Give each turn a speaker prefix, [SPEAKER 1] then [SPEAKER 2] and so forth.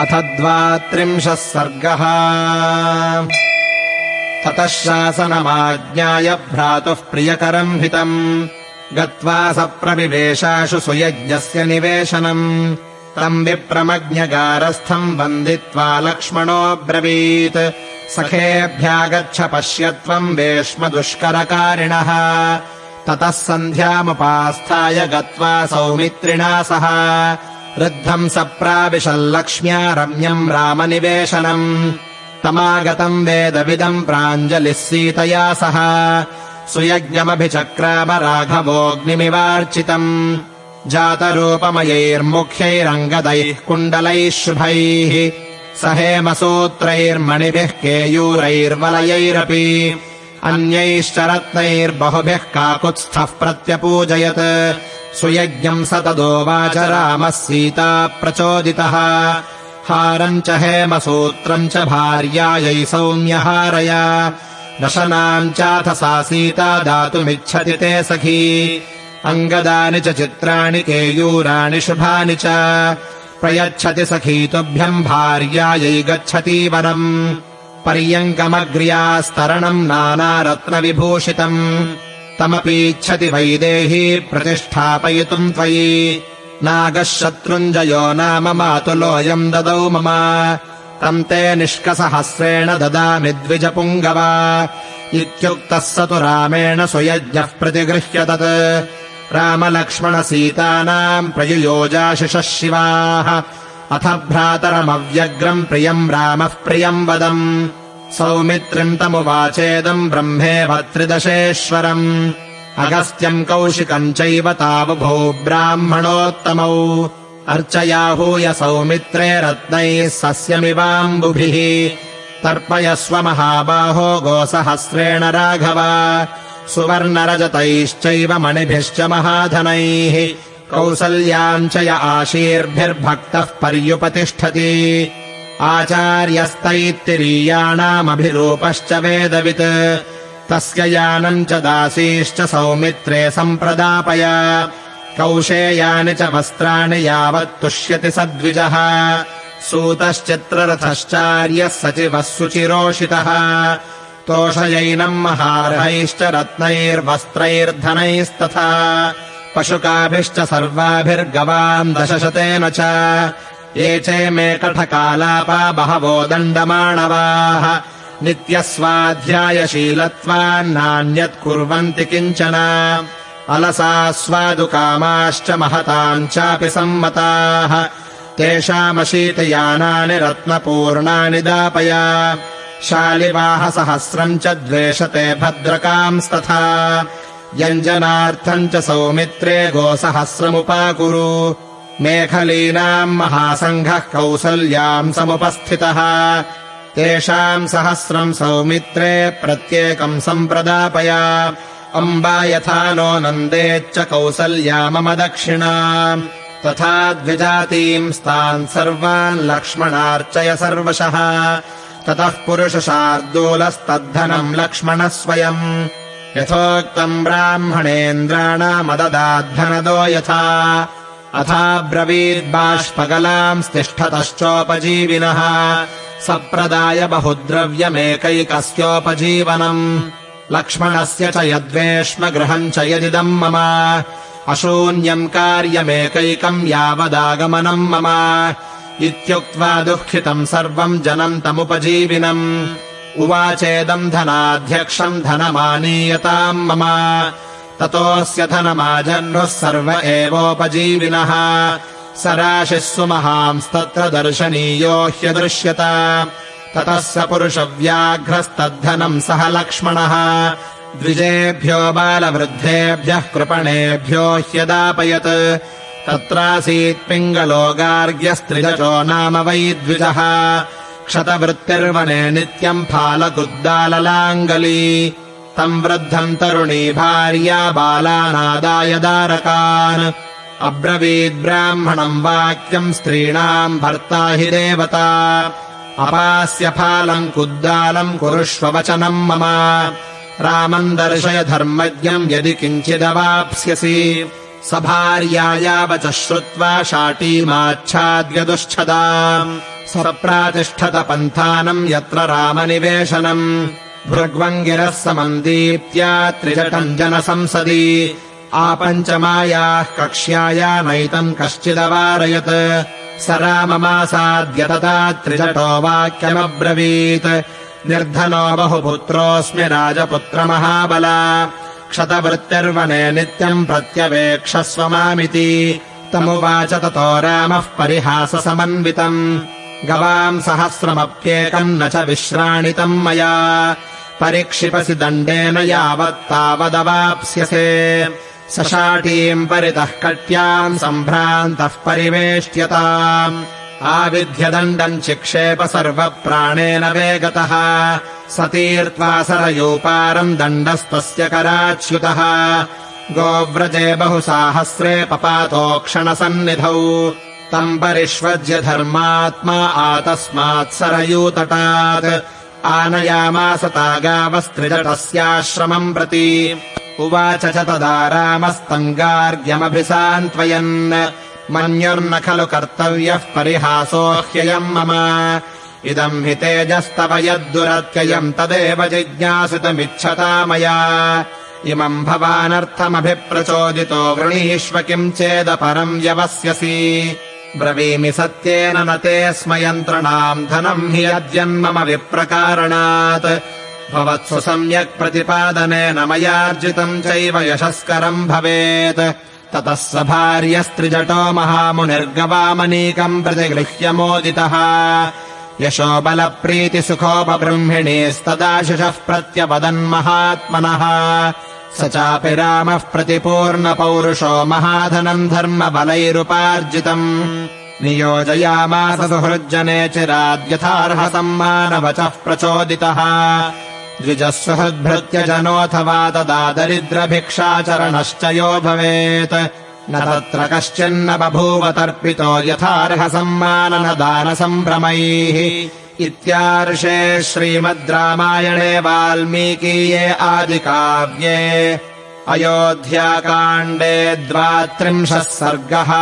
[SPEAKER 1] अथ द्वात्रिंशः सर्गः। ततः शासनमाज्ञाय भ्रातुः प्रियकरम् हितम्। गत्वा सप्रविवेशाशु सुयज्ञस्य निवेशनम्। तम् विप्रमज्ञगारस्थम् वन्दित्वा लक्ष्मणोऽब्रवीत् सखेभ्यागच्छ पश्य त्वम् वेश्म दुष्करकारिणः ततः सन्ध्यामुपास्थाय गत्वा सौमित्रिणा सह वृद्धम् सप्राविशल्लक्ष्म्या रम्यम् रामनिवेशनम्। तमागतम् वेदविदम् प्राञ्जलिः सीतया सह। सुयज्ञमभिचक्राम राघवोऽग्निमिवार्चितम् जातरूपमयैर्मुख्यैरङ्गदैः कुण्डलैः शुभैः सहेमसूत्रैर्मणिभिः केयूरैर्वलयैरपि। अन्यैश्च रत्नैर्बहुभिः काकुत्स्थः प्रत्यपूजयत् सुयज्ञम् स तदोवाच रामः सीता प्रचोदितः। हारम् च हेमसूत्रम् च भार्यायै सौम्यहारय। दशनाम् चाथ सा सीता दातुमिच्छति ते सखी। अङ्गदानि च चित्राणि केयूराणि शुभानि च। प्रयच्छति सखी तुभ्यम् भार्यायै गच्छति वरम्। पर्यङ्कमग्र्यास्तरणम् नानारत्नविभूषितम् तमपीच्छति वैदेही प्रतिष्ठापयितुम् त्वयि। नागः शत्रुञ्जयो नाम मातुलोऽयम् ददौ मम। तम् ते निष्कसहस्रेण ददामि द्विजपुङ्गवा। इत्युक्तः स तु रामेण सुयज्ञः प्रतिगृह्य तत् रामलक्ष्मणसीतानाम् प्रयुयोजाशिषः शिवाः। अथ भ्रातरमव्यग्रम् प्रियम् रामः प्रियम् वदम् सौमित्रिम् तमुवाचेदम् ब्रह्मेव त्रिदशेश्वरम् अगस्त्यम् कौशिकम् चैव तावुभौ ब्राह्मणोत्तमौ। अर्चयाहूय सौमित्रे रत्नैः सस्यमिवाम्बुभिः। तर्पयस्व महाबाहो गोसहस्रेण राघव। सुवर्णरजतैश्चैव मणिभिश्च महाधनैः। कौसल्याम् च य आशीर्भिर्भक्तः पर्युपतिष्ठति आचार्यस्तैत्तिरीयाणामभिरूपश्च वेदवित्। तस्य यानम् च दासीश्च सौमित्रे सम्प्रदापय। कौशेयानि च वस्त्राणि यावत् तुष्यति सद्विजः। सूतश्चित्ररथश्चार्यः सचिवः सुचिरोषितः तोषयैनम् महार्हैश्च रत्नैर्वस्त्रैर्धनैस्तथा। पशुकाभिश्च सर्वाभिर्गवाम् दशशतेन च ये चेमे कठकालापा बहवो दण्डमाणवाः नित्यस्वाध्यायशीलत्वान्नान्यत् कुर्वन्ति किञ्चन। अलसास्वादुकामाश्च महताम् चापि सम्मताः। तेषामशीतयानानि रत्नपूर्णानि दापय। शालिवाहसहस्रम् च द्वेषते भद्रकांस्तथा। व्यञ्जनार्थम् च सौमित्रे गोसहस्रमुपाकुरु मेखलीनाम् महासङ्घः कौसल्याम् समुपस्थितः। तेषाम् सहस्रम् सौमित्रे प्रत्येकम् सम्प्रदापय। अम्बा यथा नो नन्देच्च कौसल्या मम दक्षिणा। तथा द्विजातीम् स्तान् सर्वान् लक्ष्मणार्चय सर्वशः। ततः पुरुषशार्दूलस्तद्धनम् लक्ष्मणः स्वयम् यथोक्तम् ब्राह्मणेन्द्राणामददाद्धनदो यथा अथाब्रवीद्बाष्पगलाम् तिष्ठतश्चोपजीविनः सप्रदाय बहुद्रव्यमेकैकस्योपजीवनम्। लक्ष्मणस्य च यद्वेष्म गृहम् च यदिदम् मम। अशून्यम् कार्यमेकैकम् यावदागमनम् मम। इत्युक्त्वा दुःखितम् सर्वम् जनम् तमुपजीविनम्। उवाचेदम् धनाध्यक्षम् धनमानीयताम् मम ततोऽस्य धनमाजह्नुः सर्व एवोपजीविनः। स राशिः सुमहांस्तत्र दर्शनीयो ह्यदृश्यत। ततः स पुरुषव्याघ्रस्तद्धनम् सह लक्ष्मणः। द्विजेभ्यो बालवृद्धेभ्यः कृपणेभ्यो ह्यदापयत्। तत्रासीत् पिङ्गलो गार्ग्यस्त्रिदशो नाम वै द्विजः। क्षतवृत्तिर्वने नित्यम् फालकुद्दाललाङ्गली तम् वृद्धम् तरुणी भार्या बालानादाय दारकान्। अब्रवीद्ब्राह्मणम् वाक्यम् स्त्रीणाम् भर्ता हि देवता। अपास्य फालम् कुद्दालम् कुरुष्व वचनम् मम। रामम् दर्शय धर्मज्ञम् यदि किञ्चिदवाप्स्यसि। स भार्याया वचः श्रुत्वा शाटीमाच्छाद्यदुच्छदा स पन्थानम् यत्र रामनिवेशनम् भृग्वङ्गिरः समन्दीप्त्या त्रिजटम् जनसंसदि। आपञ्चमायाः कक्ष्याया नैतम् कश्चिदवारयत्। स राममासाद्य तथा त्रिजटो वाक्यमब्रवीत्। निर्धनो बहुपुत्रोऽस्मि राजपुत्रमहाबला। क्षतवृत्तिर्वने नित्यम् प्रत्यवेक्षस्व मामिति। तमुवाच ततो रामः परिहाससमन्वितम्। गवाम् सहस्रमप्येकम् न च विश्राणितम् मया परिक्षिपसि दण्डेन यावत्तावदवाप्स्यसे सशाटीम् परितः कट्याम् सम्भ्रान्तः परिवेष्ट्यताम्। आविध्यदण्डम् चिक्षेप सर्वप्राणेन वेगतः। सतीर्त्वा सरयूपारम् दण्डस्तस्य कराच्युतः। गोव्रजे बहुसाहस्रे पपातो क्षणसन्निधौ तम् परिष्वज्य धर्मात्मा आतस्मात् सरयूतटात् आनयामास तागावस्त्रिजटस्याश्रमम् प्रति। उवाच च तदा रामस्तङ्गार्ग्यमभिसान्त्वयन्। मन्युर्न खलु कर्तव्यः परिहासो ह्ययम् मम। इदम् हि तेजस्तव यद्दुरत्ययम् तदेव जिज्ञासितमिच्छता मया। इमम् भवानर्थमभिप्रचोदितो वृणीष्व किम् चेदपरम् व्यवस्यसि ब्रवीमि सत्येन न ते स्म यन्त्रणाम् धनम् हि यद्यन्मम विप्रकारणात्। भवत्सु सम्यक् प्रतिपादनेन मयार्जितम् चैव यशस्करम् भवेत्। ततः स भार्यस्त्रिजटो महामुनिर्गवामनीकम् प्रतिगृह्य मोदितः। यशो बलप्रीतिसुखोपबृह्मिणीस्तदाशिषः प्रत्यवदन्महात्मनः स चापि रामः प्रतिपूर्णपौरुषो महाधनम् धर्मबलैरुपार्जितम्। नियोजयामास सुहृज्जने चिराद्यथार्हसम्मानवचः प्रचोदितः। द्विजः सुहृद्भृत्यजनोऽथवा तदा दरिद्रभिक्षाचरणश्च यो भवेत्। न तत्र कश्चिन्न बभूव तर्पितो यथार्हसम्माननदानसम्भ्रमैः इत्यार्षे श्रीमद् रामायणे वाल्मीकीये आदिकाव्ये अयोध्याकाण्डे द्वात्रिंशः सर्गः